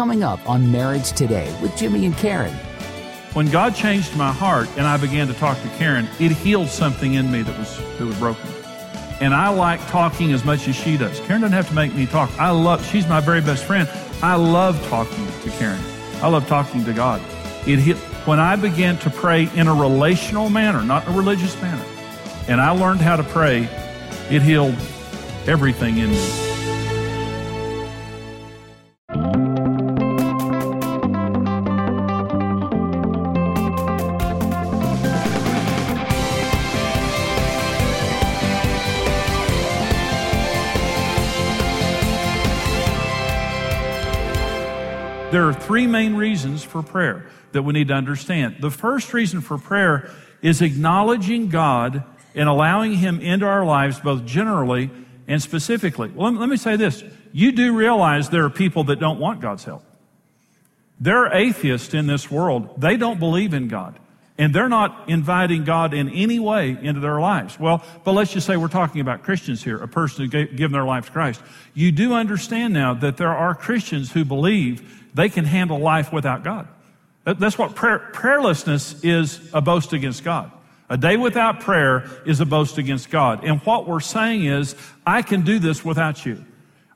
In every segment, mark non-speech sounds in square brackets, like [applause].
coming up on Marriage Today with Jimmy and Karen. When God changed my heart and I began to talk to Karen, it healed something in me that was that was broken. And I like talking as much as she does. Karen doesn't have to make me talk. I love she's my very best friend. I love talking to Karen. I love talking to God. It hit when I began to pray in a relational manner, not a religious manner. And I learned how to pray, it healed everything in me. There are three main reasons for prayer that we need to understand. The first reason for prayer is acknowledging God and allowing Him into our lives, both generally and specifically. Well, let me say this. You do realize there are people that don't want God's help. There are atheists in this world. They don't believe in God. And they're not inviting God in any way into their lives. Well, but let's just say we're talking about Christians here, a person who's given their life to Christ. You do understand now that there are Christians who believe they can handle life without God. That's what prayer, prayerlessness is a boast against God. A day without prayer is a boast against God. And what we're saying is, I can do this without you.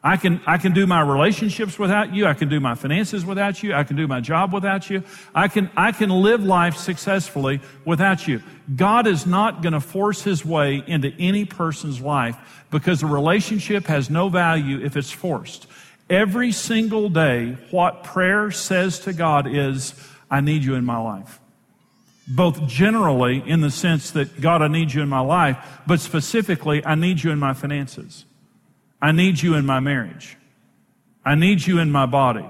I can, I can do my relationships without you. I can do my finances without you. I can do my job without you. I can, I can live life successfully without you. God is not going to force his way into any person's life because a relationship has no value if it's forced. Every single day, what prayer says to God is, I need you in my life. Both generally, in the sense that, God, I need you in my life, but specifically, I need you in my finances. I need you in my marriage. I need you in my body.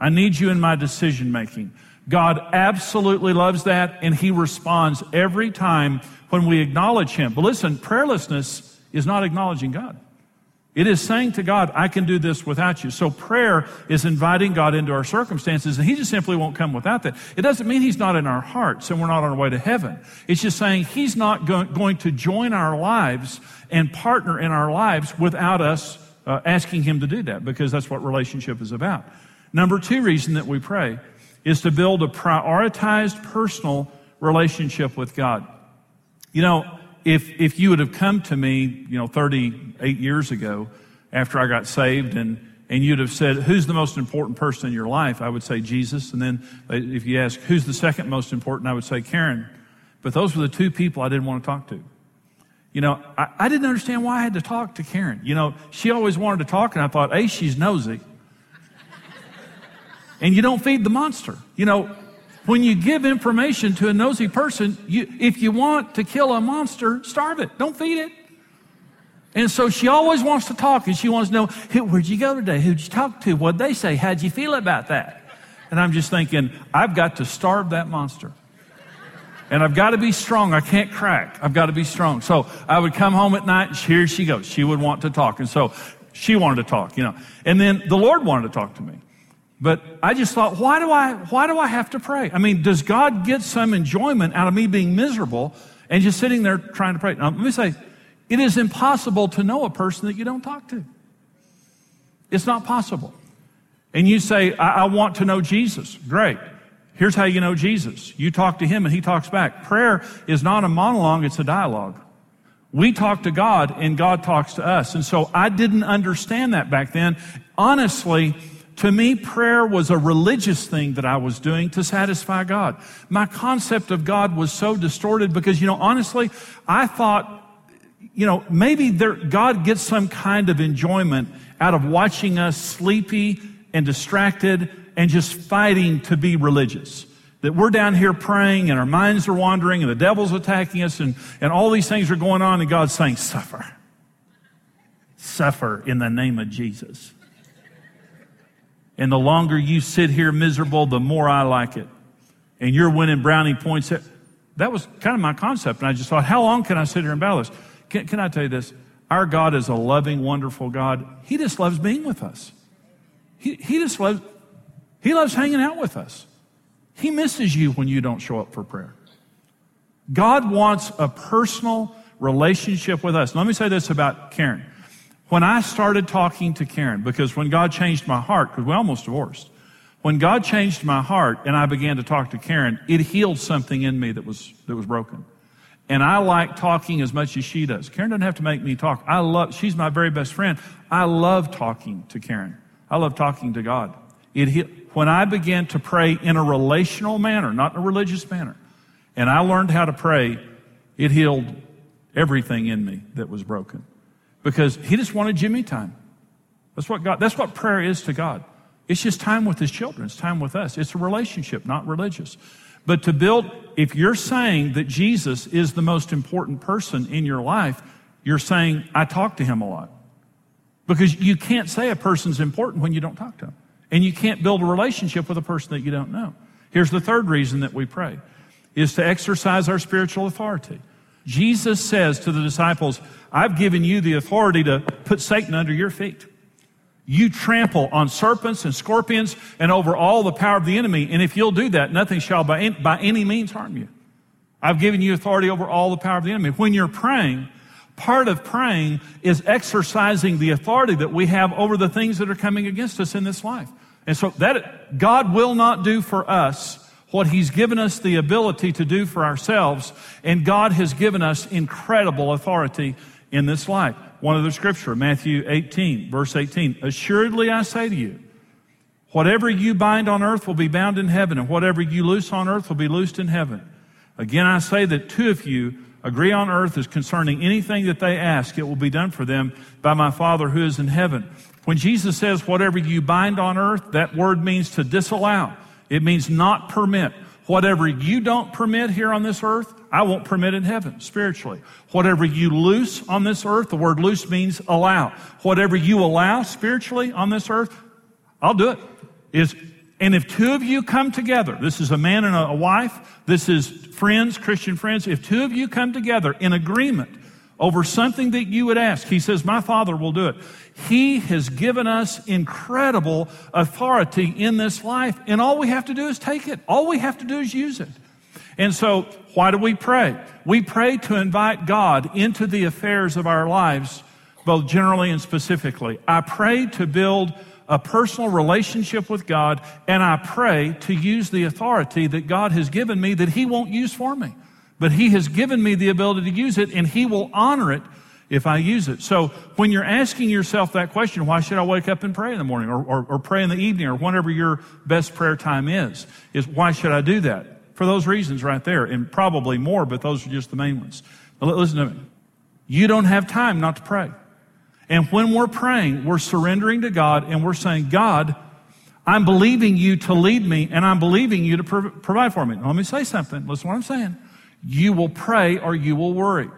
I need you in my decision making. God absolutely loves that, and He responds every time when we acknowledge Him. But listen, prayerlessness is not acknowledging God. It is saying to God, I can do this without you. So prayer is inviting God into our circumstances, and He just simply won't come without that. It doesn't mean He's not in our hearts and we're not on our way to heaven. It's just saying He's not go- going to join our lives and partner in our lives without us uh, asking Him to do that, because that's what relationship is about. Number two reason that we pray is to build a prioritized personal relationship with God. You know, if, if you would have come to me, you know, 38 years ago after I got saved and, and you'd have said, who's the most important person in your life? I would say Jesus. And then uh, if you ask, who's the second most important? I would say Karen. But those were the two people I didn't want to talk to. You know, I, I didn't understand why I had to talk to Karen. You know, she always wanted to talk and I thought, A, she's nosy. and you don't feed the monster. You know, when you give information to a nosy person, you, if you want to kill a monster, starve it. Don't feed it. And so she always wants to talk and she wants to know, where'd you go today? Who'd you talk to? What'd they say? How'd you feel about that? And I'm just thinking, I've got to starve that monster. And I've got to be strong. I can't crack. I've got to be strong. So I would come home at night. And here she goes. She would want to talk. And so she wanted to talk, you know. And then the Lord wanted to talk to me. But I just thought, why do I, why do I have to pray? I mean, does God get some enjoyment out of me being miserable and just sitting there trying to pray? Now, let me say, it is impossible to know a person that you don't talk to. It's not possible. And you say, I, I want to know Jesus. Great. Here's how you know Jesus. You talk to him and he talks back. Prayer is not a monologue, it's a dialogue. We talk to God and God talks to us. And so I didn't understand that back then. Honestly, to me, prayer was a religious thing that I was doing to satisfy God. My concept of God was so distorted because, you know, honestly, I thought, you know, maybe there, God gets some kind of enjoyment out of watching us sleepy and distracted and just fighting to be religious. That we're down here praying and our minds are wandering and the devil's attacking us and, and all these things are going on and God's saying, suffer. Suffer in the name of Jesus. And the longer you sit here miserable, the more I like it. And you're winning brownie points. That was kind of my concept. And I just thought, how long can I sit here and battle this? Can, can I tell you this? Our God is a loving, wonderful God. He just loves being with us. He, he just loves, he loves hanging out with us. He misses you when you don't show up for prayer. God wants a personal relationship with us. Let me say this about Karen. When I started talking to Karen, because when God changed my heart, because we almost divorced, When God changed my heart and I began to talk to Karen, it healed something in me that was, that was broken. And I like talking as much as she does. Karen doesn't have to make me talk. I love, she's my very best friend. I love talking to Karen. I love talking to God. It, when I began to pray in a relational manner, not in a religious manner, and I learned how to pray, it healed everything in me that was broken. Because he just wanted Jimmy time. That's what God, that's what prayer is to God. It's just time with his children. It's time with us. It's a relationship, not religious. But to build, if you're saying that Jesus is the most important person in your life, you're saying, I talk to him a lot. Because you can't say a person's important when you don't talk to them. And you can't build a relationship with a person that you don't know. Here's the third reason that we pray is to exercise our spiritual authority. Jesus says to the disciples, I've given you the authority to put Satan under your feet. You trample on serpents and scorpions and over all the power of the enemy. And if you'll do that, nothing shall by any, by any means harm you. I've given you authority over all the power of the enemy. When you're praying, part of praying is exercising the authority that we have over the things that are coming against us in this life. And so that God will not do for us what he's given us the ability to do for ourselves. And God has given us incredible authority in this life. One of the scripture, Matthew 18, verse 18. Assuredly I say to you, whatever you bind on earth will be bound in heaven, and whatever you loose on earth will be loosed in heaven. Again, I say that two of you agree on earth as concerning anything that they ask, it will be done for them by my Father who is in heaven. When Jesus says, whatever you bind on earth, that word means to disallow. It means not permit. Whatever you don't permit here on this earth, I won't permit in heaven spiritually. Whatever you loose on this earth, the word loose means allow. Whatever you allow spiritually on this earth, I'll do it. Is and if two of you come together, this is a man and a wife, this is friends, Christian friends, if two of you come together in agreement over something that you would ask, he says, My Father will do it. He has given us incredible authority in this life, and all we have to do is take it. All we have to do is use it. And so, why do we pray? We pray to invite God into the affairs of our lives, both generally and specifically. I pray to build a personal relationship with God, and I pray to use the authority that God has given me that He won't use for me. But He has given me the ability to use it, and He will honor it if I use it. So when you're asking yourself that question, why should I wake up and pray in the morning or, or, or pray in the evening or whenever your best prayer time is, is why should I do that? For those reasons right there, and probably more, but those are just the main ones. But listen to me. You don't have time not to pray. And when we're praying, we're surrendering to God and we're saying, God, I'm believing you to lead me and I'm believing you to pro- provide for me. Now, let me say something. Listen to what I'm saying. You will pray or you will worry.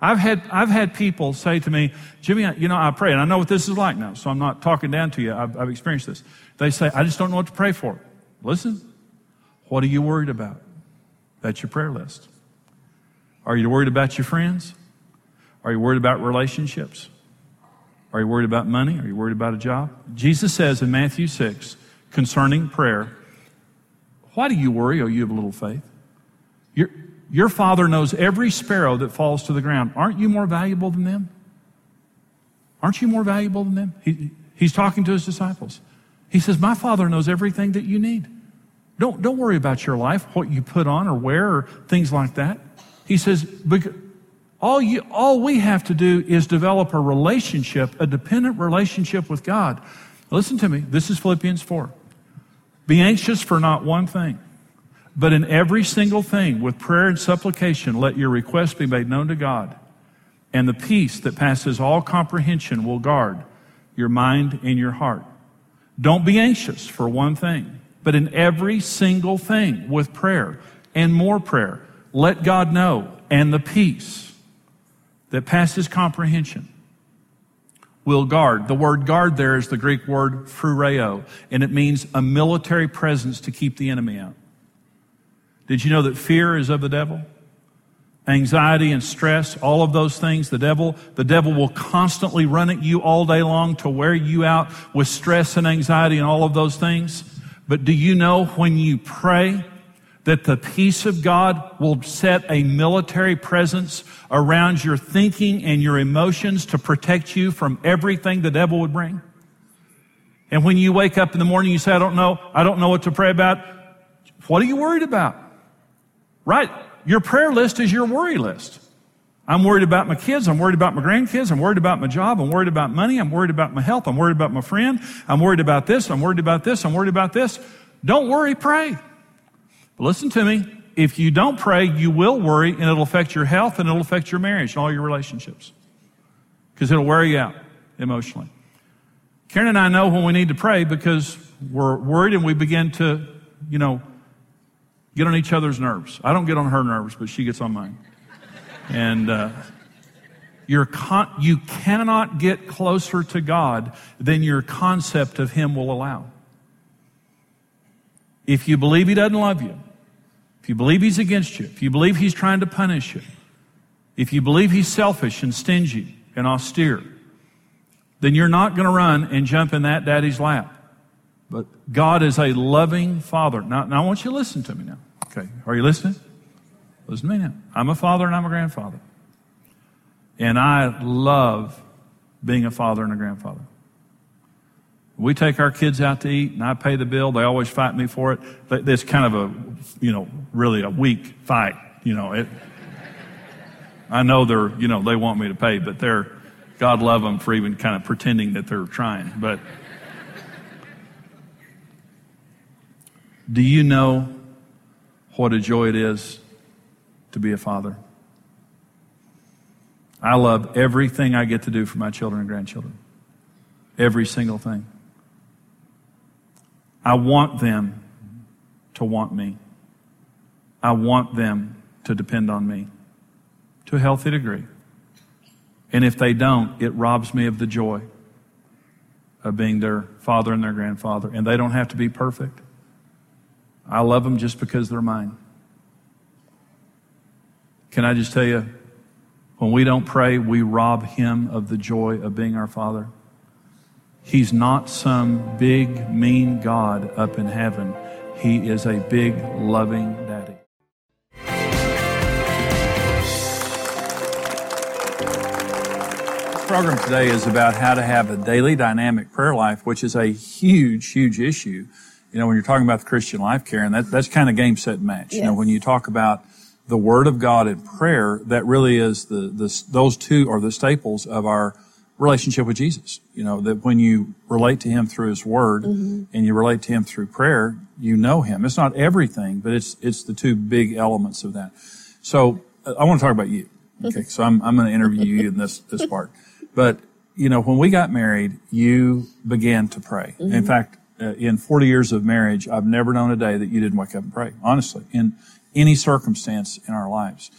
I've had, I've had people say to me, Jimmy, you know, I pray, and I know what this is like now, so I'm not talking down to you. I've, I've experienced this. They say, I just don't know what to pray for. Listen, what are you worried about? That's your prayer list. Are you worried about your friends? Are you worried about relationships? Are you worried about money? Are you worried about a job? Jesus says in Matthew 6 concerning prayer, Why do you worry, O you of little faith? You're, your father knows every sparrow that falls to the ground. Aren't you more valuable than them? Aren't you more valuable than them? He, he's talking to his disciples. He says, My father knows everything that you need. Don't, don't worry about your life, what you put on or wear or things like that. He says, all, you, all we have to do is develop a relationship, a dependent relationship with God. Listen to me. This is Philippians 4. Be anxious for not one thing but in every single thing, with prayer and supplication, let your requests be made known to God. And the peace that passes all comprehension will guard your mind and your heart. Don't be anxious for one thing, but in every single thing, with prayer and more prayer, let God know. And the peace that passes comprehension will guard. The word guard there is the Greek word phroureo, and it means a military presence to keep the enemy out. Did you know that fear is of the devil? Anxiety and stress, all of those things, the devil, the devil will constantly run at you all day long to wear you out with stress and anxiety and all of those things. But do you know when you pray that the peace of God will set a military presence around your thinking and your emotions to protect you from everything the devil would bring? And when you wake up in the morning, you say, I don't know, I don't know what to pray about. What are you worried about? Right. Your prayer list is your worry list. I'm worried about my kids. I'm worried about my grandkids. I'm worried about my job. I'm worried about money. I'm worried about my health. I'm worried about my friend. I'm worried about this. I'm worried about this. I'm worried about this. Don't worry, pray. But listen to me. If you don't pray, you will worry and it'll affect your health and it'll affect your marriage and all your relationships. Because it'll wear you out emotionally. Karen and I know when we need to pray because we're worried and we begin to, you know, get on each other's nerves. I don't get on her nerves, but she gets on mine. And uh, your con- you cannot get closer to God than your concept of Him will allow. If you believe He doesn't love you, if you believe He's against you, if you believe He's trying to punish you, if you believe He's selfish and stingy and austere, then you're not going to run and jump in that daddy's lap. But God is a loving father. Now, now I want you to listen to me now. Okay. Are you listening? Listen to me now. I'm a father and I'm a grandfather. And I love being a father and a grandfather. We take our kids out to eat and I pay the bill. They always fight me for it. It's kind of a, you know, really a weak fight. You know, it, I know they're, you know, they want me to pay, but they're, God love them for even kind of pretending that they're trying. But do you know what a joy it is to be a father. I love everything I get to do for my children and grandchildren. Every single thing. I want them to want me. I want them to depend on me to a healthy degree. And if they don't, it robs me of the joy of being their father and their grandfather. And they don't have to be perfect. I love them just because they're mine. Can I just tell you, when we don't pray, we rob him of the joy of being our Father. He's not some big, mean God up in heaven. He is a big, loving daddy. This program today is about how to have a daily dynamic prayer life, which is a huge, huge issue. You know, when you're talking about the Christian life, Karen, that, that's kind of game, set, match. Yes. You know, when you talk about the Word of God and prayer, that really is the, the those two are the staples of our relationship with Jesus. You know, that when you relate to Him through His Word mm-hmm. and you relate to Him through prayer, you know Him. It's not everything, but it's, it's the two big elements of that. So I want to talk about you. Okay. [laughs] So I'm, I'm going to interview you in this, this part. But, you know, when we got married, you began to pray. Mm-hmm. In fact, in 40 years of marriage, I've never known a day that you didn't wake up and pray. Honestly. In, any circumstance in our lives.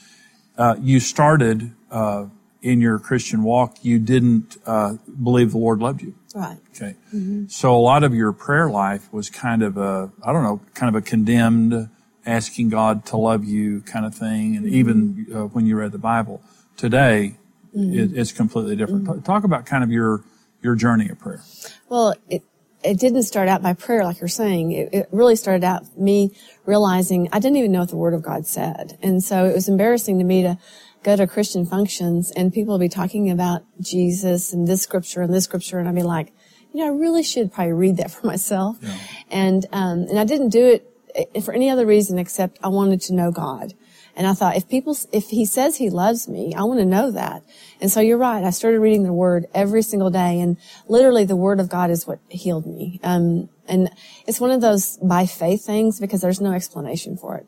Uh, you started uh, in your Christian walk, you didn't uh, believe the Lord loved you. Right. Okay. Mm-hmm. So a lot of your prayer life was kind of a, I don't know, kind of a condemned, asking God to love you kind of thing. And mm-hmm. even uh, when you read the Bible today, mm-hmm. it, it's completely different. Mm-hmm. Talk about kind of your your journey of prayer. Well, it, it didn't start out by prayer, like you're saying. It, it, really started out me realizing I didn't even know what the Word of God said. And so it was embarrassing to me to go to Christian functions and people would be talking about Jesus and this scripture and this scripture. And I'd be like, you know, I really should probably read that [laughs] for myself. Yeah. And, um, and I didn't do it eh, for any other reason except I wanted to know God. And I thought, if people, if he says he loves me, I want to know that. And so you're right. I started reading the word every single day and literally the word of God is what healed me. Um, and it's one of those by faith things because there's no explanation for it.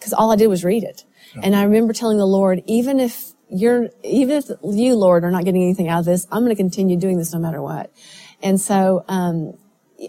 Cause all I did was read it. Yeah. And I remember telling the Lord, even if you're, even if you, Lord, are not getting anything out of this, I'm going to continue doing this no matter what. And so, um,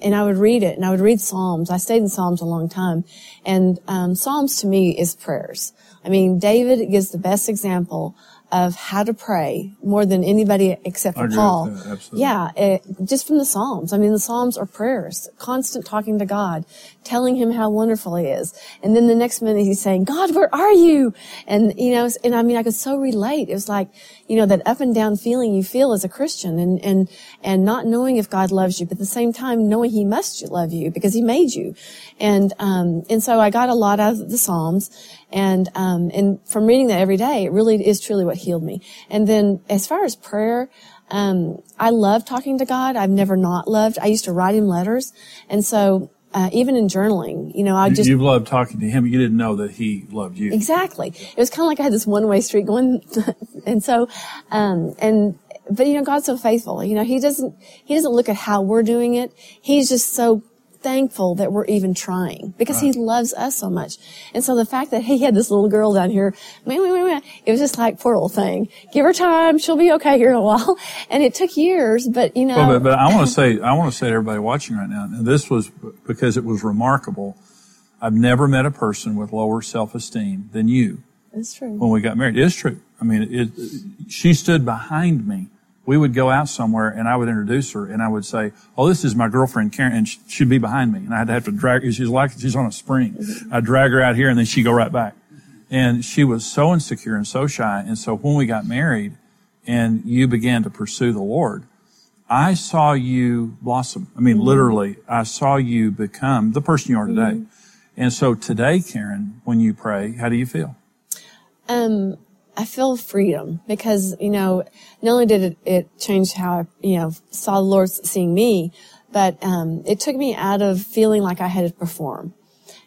and I would read it and I would read Psalms. I stayed in Psalms a long time. And um, Psalms to me is prayers. I mean, David gives the best example of how to pray more than anybody except for Paul. Yeah, it, just from the Psalms. I mean, the Psalms are prayers, constant talking to God, telling him how wonderful he is. And then the next minute he's saying, God, where are you? And, you know, and I mean, I could so relate. It was like, you know, that up and down feeling you feel as a Christian and, and, and not knowing if God loves you, but at the same time knowing he must love you because he made you. And, um, and so I got a lot out of the Psalms and, um, and from reading that every day, it really is truly what healed me. And then as far as prayer, um, I love talking to God. I've never not loved. I used to write him letters. And so, uh, even in journaling, you know, I just. You loved talking to him. You didn't know that he loved you. Exactly. It was kind of like I had this one way street going. [laughs] and so, um, and, but you know, God's so faithful. You know, he doesn't, he doesn't look at how we're doing it. He's just so thankful that we're even trying because right. he loves us so much. And so the fact that he had this little girl down here, man, man, man, it was just like poor little thing. Give her time. She'll be okay here in a while. [laughs] And it took years, but you know. Well, but, but I want to say, I want to say to everybody watching right now, and this was because it was remarkable. I've never met a person with lower self-esteem than you. It's true. When we got married. It is true. I mean, it, she stood behind me we would go out somewhere and I would introduce her and I would say, Oh, this is my girlfriend Karen. And she'd be behind me. And I'd have to drag her. She's like, she's on a spring. I'd drag her out here and then she'd go right back. And she was so insecure and so shy. And so when we got married and you began to pursue the Lord, I saw you blossom. I mean, mm-hmm. literally, I saw you become the person you are today. Mm-hmm. And so today, Karen, when you pray, how do you feel? Um, I feel freedom because, you know, not only did it, it change how I, you know, saw the Lord seeing me, but, um, it took me out of feeling like I had to perform.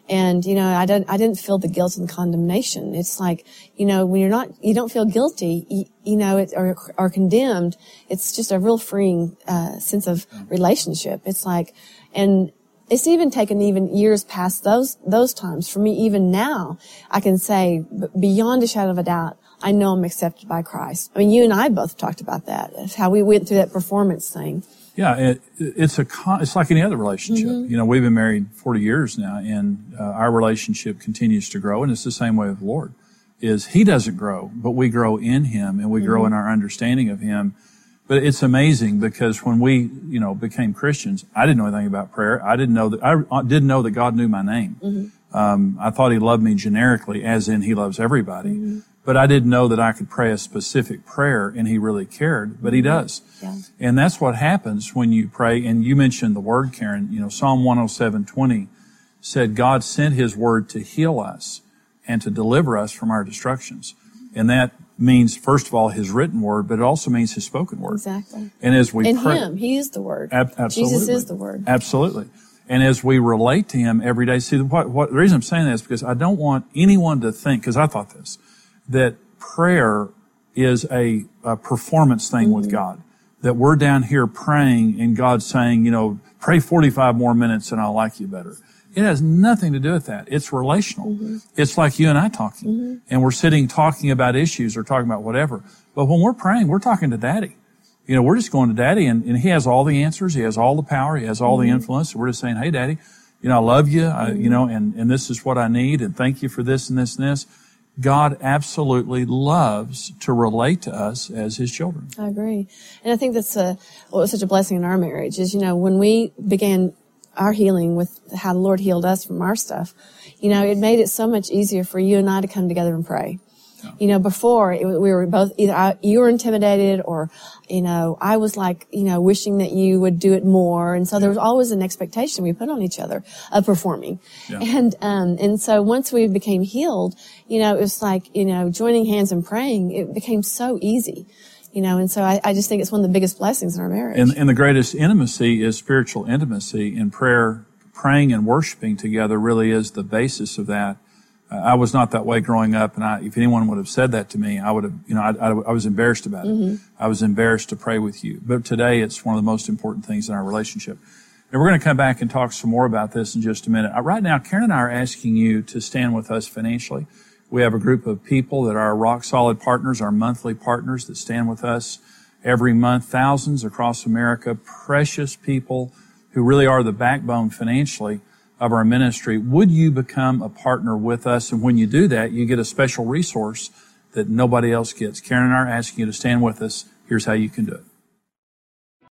And, you know, I didn't, I didn't feel the guilt and condemnation. It's like, you know, when you're not, you don't feel guilty, you, you know, it, or, or condemned, it's just a real freeing, uh, sense of relationship. It's like, and it's even taken even years past those, those times. For me, even now, I can say beyond a shadow of a doubt, I know I'm accepted by Christ. I mean, you and I both talked about that. It's how we went through that performance thing. Yeah, it, it's a it's like any other relationship. Mm-hmm. You know, we've been married 40 years now, and uh, our relationship continues to grow, and it's the same way with the Lord. Is He doesn't grow, but we grow in Him, and we mm-hmm. grow in our understanding of Him. But it's amazing because when we, you know, became Christians, I didn't know anything about prayer. I didn't know that I didn't know that God knew my name. Mm-hmm. Um, I thought He loved me generically, as in He loves everybody. But I didn't know that I could pray a specific prayer and he really cared, but he mm-hmm. does. Yeah. And that's what happens when you pray. And you mentioned the word, Karen, you know, Psalm 107, 20 said God sent his word to heal us and to deliver us from our destructions. And that means, first of all, his written word, but it also means his spoken word. Exactly. And as we In pray, him, he is the word. Ab- absolutely. Jesus is the word. Absolutely. And as we relate to him every day, see, what, what, the reason I'm saying that is because I don't want anyone to think, because I thought this, that prayer is a, a performance thing mm-hmm. with God. That we're down here praying and God's saying, you know, pray 45 more minutes and I'll like you better. It has nothing to do with that. It's relational. Mm-hmm. It's like you and I talking. Mm-hmm. And we're sitting talking about issues or talking about whatever. But when we're praying, we're talking to daddy. You know, we're just going to daddy and, and he has all the answers. He has all the power. He has all the mm-hmm. influence. We're just saying, hey, daddy, you know, I love you. I, you mm-hmm. know, and, and this is what I need. And thank you for this and this and this. God absolutely loves to relate to us as His children. I agree, and I think that's a what was such a blessing in our marriage is you know when we began our healing with how the Lord healed us from our stuff, you know it made it so much easier for you and I to come together and pray. You know, before it, we were both either I, you were intimidated or, you know, I was like, you know, wishing that you would do it more. And so there was always an expectation we put on each other of performing. Yeah. And, um, and so once we became healed, you know, it was like, you know, joining hands and praying, it became so easy you know, and so I, I, just think it's one of the biggest blessings in our marriage. And, and, the greatest intimacy is spiritual intimacy in prayer. Praying and worshiping together really is the basis of that. I was not that way growing up, and I, if anyone would have said that to me, I would have, you know, I, I, I was embarrassed about it. Mm-hmm. I was embarrassed to pray with you. But today, it's one of the most important things in our relationship. And we're going to come back and talk some more about this in just a minute. Uh, right now, Karen and I are asking you to stand with us financially. We have a group of people that are rock solid partners, our monthly partners that stand with us every month, thousands across America, precious people who really are the backbone financially of our ministry, would you become a partner with us? And when you do that, you get a special resource that nobody else gets. Karen and I are asking you to stand with us. Here's how you can do it.